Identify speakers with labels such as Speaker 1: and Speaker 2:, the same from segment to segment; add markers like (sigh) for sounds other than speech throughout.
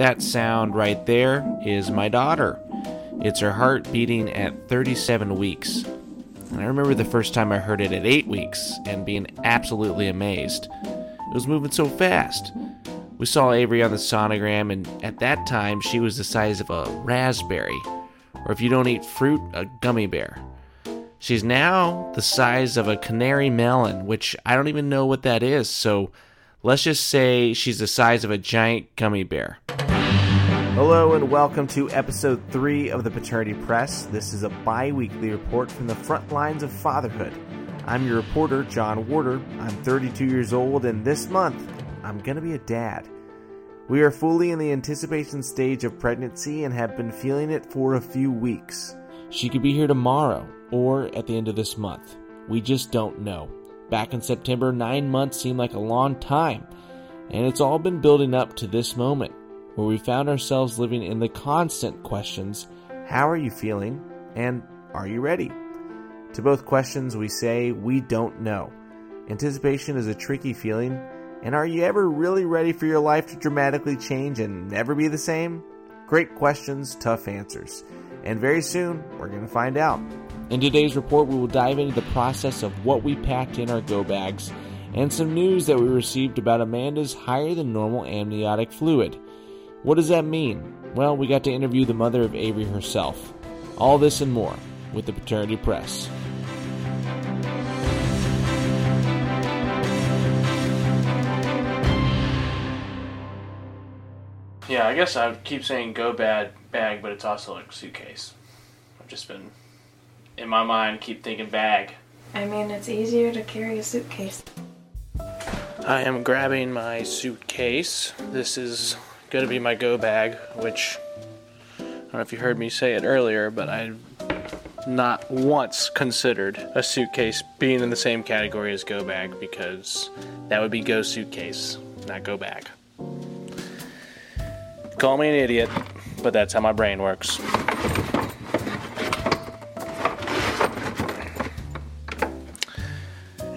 Speaker 1: That sound right there is my daughter. It's her heart beating at 37 weeks. And I remember the first time I heard it at 8 weeks and being absolutely amazed. It was moving so fast. We saw Avery on the sonogram, and at that time she was the size of a raspberry, or if you don't eat fruit, a gummy bear. She's now the size of a canary melon, which I don't even know what that is, so let's just say she's the size of a giant gummy bear. Hello and welcome to episode 3 of the Paternity Press. This is a bi weekly report from the front lines of fatherhood. I'm your reporter, John Warder. I'm 32 years old, and this month, I'm gonna be a dad. We are fully in the anticipation stage of pregnancy and have been feeling it for a few weeks. She could be here tomorrow or at the end of this month. We just don't know. Back in September, nine months seemed like a long time, and it's all been building up to this moment where we found ourselves living in the constant questions How are you feeling? and Are you ready? To both questions, we say we don't know. Anticipation is a tricky feeling, and are you ever really ready for your life to dramatically change and never be the same? Great questions, tough answers. And very soon, we're going to find out. In today's report, we will dive into the process of what we packed in our go bags and some news that we received about Amanda's higher than normal amniotic fluid. What does that mean? Well, we got to interview the mother of Avery herself. All this and more with the Paternity Press.
Speaker 2: Yeah, I guess I keep saying go bad bag, but it's also like suitcase. I've just been in my mind keep thinking bag.
Speaker 3: I mean, it's easier to carry a suitcase.
Speaker 2: I am grabbing my suitcase. This is going to be my go bag, which I don't know if you heard me say it earlier, but I not once considered a suitcase being in the same category as go bag because that would be go suitcase, not go bag. Call me an idiot, but that's how my brain works.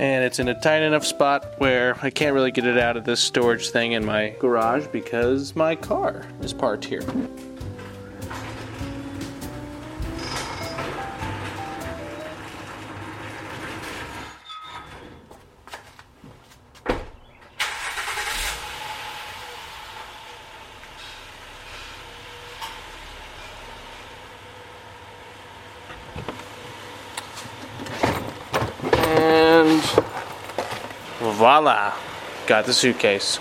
Speaker 2: And it's in a tight enough spot where I can't really get it out of this storage thing in my garage because my car is parked here. Voila, got the suitcase.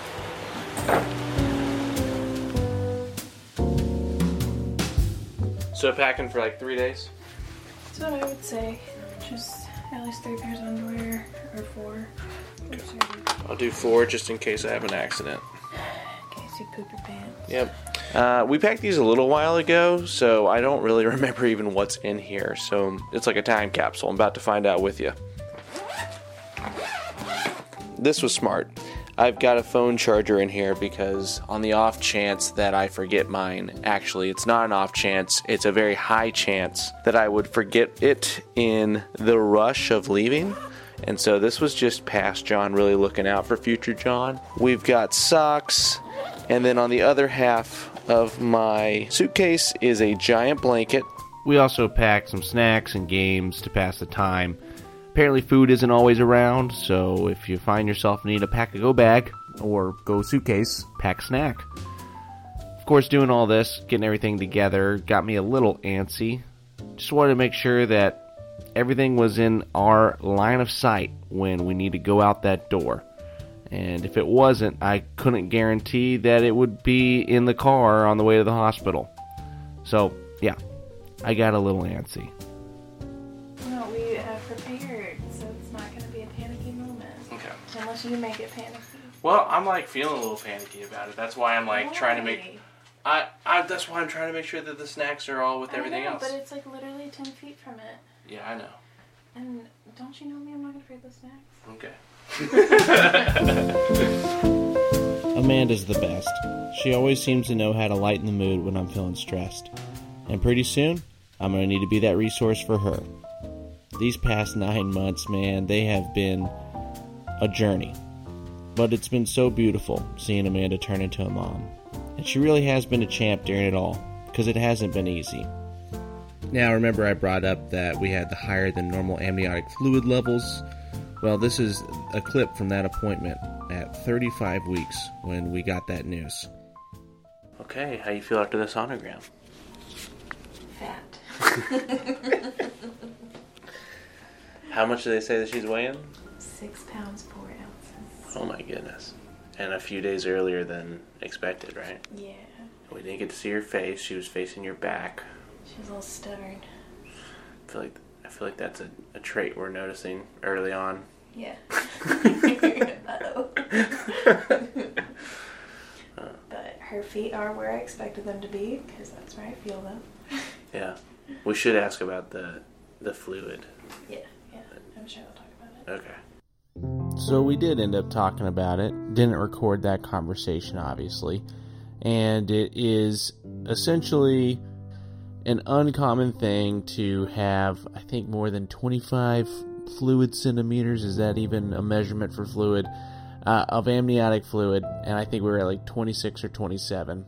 Speaker 2: So packing for like three days.
Speaker 3: That's what I would say. Just at least three pairs of underwear or four. In
Speaker 2: I'll do four just in case I have an accident.
Speaker 3: case you poop your pants.
Speaker 2: Yep. Uh, we packed these a little while ago, so I don't really (laughs) remember even what's in here. So it's like a time capsule. I'm about to find out with you. This was smart. I've got a phone charger in here because, on the off chance that I forget mine, actually, it's not an off chance, it's a very high chance that I would forget it in the rush of leaving. And so this was just past John really looking out for future John. We've got socks, and then on the other half of my suitcase is a giant blanket. We also packed some snacks and games to pass the time. Apparently, food isn't always around, so if you find yourself needing to pack a go bag or go suitcase, pack snack. Of course, doing all this, getting everything together, got me a little antsy. Just wanted to make sure that everything was in our line of sight when we need to go out that door. And if it wasn't, I couldn't guarantee that it would be in the car on the way to the hospital. So, yeah, I got a little antsy.
Speaker 3: Unless you make it panicky.
Speaker 2: Well, I'm like feeling a little panicky about it. That's why I'm like trying to make. I, I that's why I'm trying to make sure that the snacks are all with
Speaker 3: I
Speaker 2: everything
Speaker 3: know,
Speaker 2: else.
Speaker 3: But it's like literally 10 feet from it.
Speaker 2: Yeah, I know.
Speaker 3: And don't you know me? I'm not going to forget the snacks.
Speaker 2: Okay. (laughs)
Speaker 1: Amanda's the best. She always seems to know how to lighten the mood when I'm feeling stressed. And pretty soon, I'm going to need to be that resource for her. These past nine months, man, they have been a journey. But it's been so beautiful seeing Amanda turn into a mom. And she really has been a champ during it all, because it hasn't been easy. Now, remember, I brought up that we had the higher than normal amniotic fluid levels. Well, this is a clip from that appointment at 35 weeks when we got that news.
Speaker 2: Okay, how you feel after the sonogram?
Speaker 3: Fat. (laughs)
Speaker 2: How much do they say that she's weighing?
Speaker 3: Six pounds, four ounces.
Speaker 2: Oh my goodness. And a few days earlier than expected, right?
Speaker 3: Yeah.
Speaker 2: We didn't get to see her face. She was facing your back.
Speaker 3: She was a little stubborn.
Speaker 2: I feel like I feel like that's a, a trait we're noticing early on.
Speaker 3: Yeah. (laughs) (laughs) But her feet are where I expected them to be, because that's where I feel them. (laughs)
Speaker 2: Yeah. We should ask about the the fluid.
Speaker 3: Yeah, yeah. I'm sure we'll talk about it.
Speaker 2: Okay.
Speaker 1: So we did end up talking about it. Didn't record that conversation, obviously. And it is essentially an uncommon thing to have, I think, more than 25 fluid centimeters. Is that even a measurement for fluid? Uh, of amniotic fluid. And I think we were at like 26 or 27.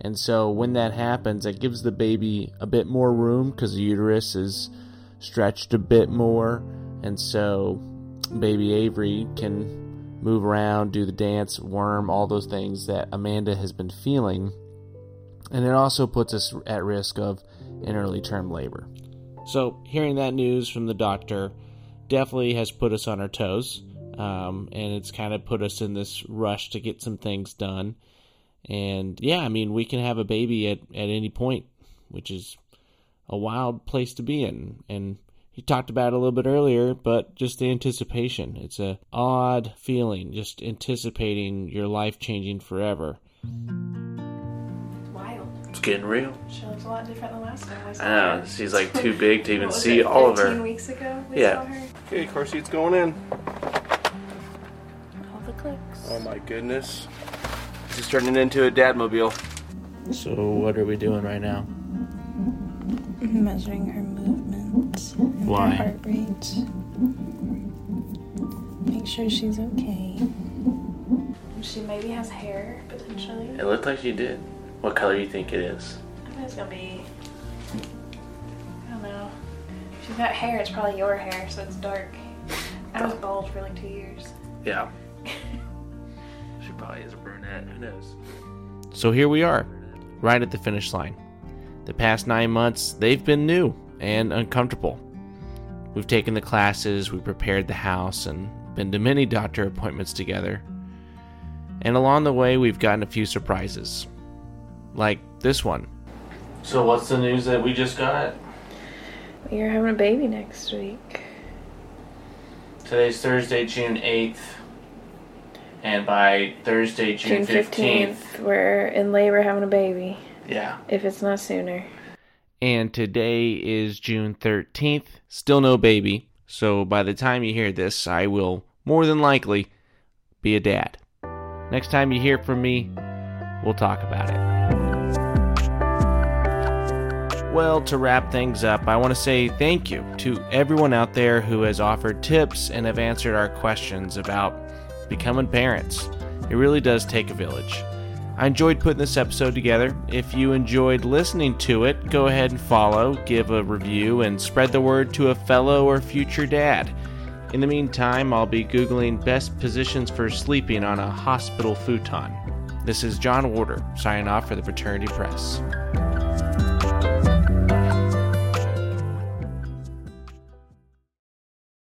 Speaker 1: And so when that happens, it gives the baby a bit more room because the uterus is stretched a bit more. And so baby Avery can move around, do the dance, worm, all those things that Amanda has been feeling. And it also puts us at risk of an early term labor. So, hearing that news from the doctor definitely has put us on our toes. Um, and it's kind of put us in this rush to get some things done. And yeah, I mean, we can have a baby at, at any point, which is a wild place to be in. And he talked about it a little bit earlier, but just the anticipation. It's a odd feeling, just anticipating your life changing forever.
Speaker 3: Wild.
Speaker 2: It's getting real.
Speaker 3: She looks a lot different than last time I saw
Speaker 2: I know.
Speaker 3: her.
Speaker 2: She's like too big to even
Speaker 3: What was
Speaker 2: see
Speaker 3: it,
Speaker 2: all of
Speaker 3: 15
Speaker 2: her.
Speaker 3: weeks ago we
Speaker 2: Yeah.
Speaker 3: saw her.
Speaker 4: Okay, car seat's going in.
Speaker 3: All the clicks.
Speaker 4: Oh my goodness. This is turning into a dadmobile.
Speaker 1: So, what are we doing right now?
Speaker 3: Measuring her movement. And
Speaker 1: Why?
Speaker 3: Her heart rate. Make sure she's okay. She maybe has hair, potentially.
Speaker 2: It looked like she did. What color do you think it is?
Speaker 3: I think it's gonna be. I don't know. If she's got hair, it's probably your hair, so it's dark. I was bald for like two years.
Speaker 2: Yeah. (laughs) she probably is a brunette. Who knows?
Speaker 1: So, here we are, right at the finish line. The past nine months, they've been new and uncomfortable. We've taken the classes, we prepared the house, and been to many doctor appointments together. And along the way, we've gotten a few surprises. Like this one.
Speaker 2: So what's the news that we just got?
Speaker 3: You're having a baby next week.
Speaker 2: Today's Thursday, June 8th. And by Thursday, June,
Speaker 3: June 15th, we're in labor having a baby.
Speaker 2: Yeah.
Speaker 3: If it's not sooner.
Speaker 1: And today is June 13th. Still no baby. So by the time you hear this, I will more than likely be a dad. Next time you hear from me, we'll talk about it. Well, to wrap things up, I want to say thank you to everyone out there who has offered tips and have answered our questions about becoming parents. It really does take a village. I enjoyed putting this episode together. If you enjoyed listening to it, go ahead and follow, give a review, and spread the word to a fellow or future dad. In the meantime, I'll be Googling best positions for sleeping on a hospital futon. This is John Warder, signing off for the Paternity Press.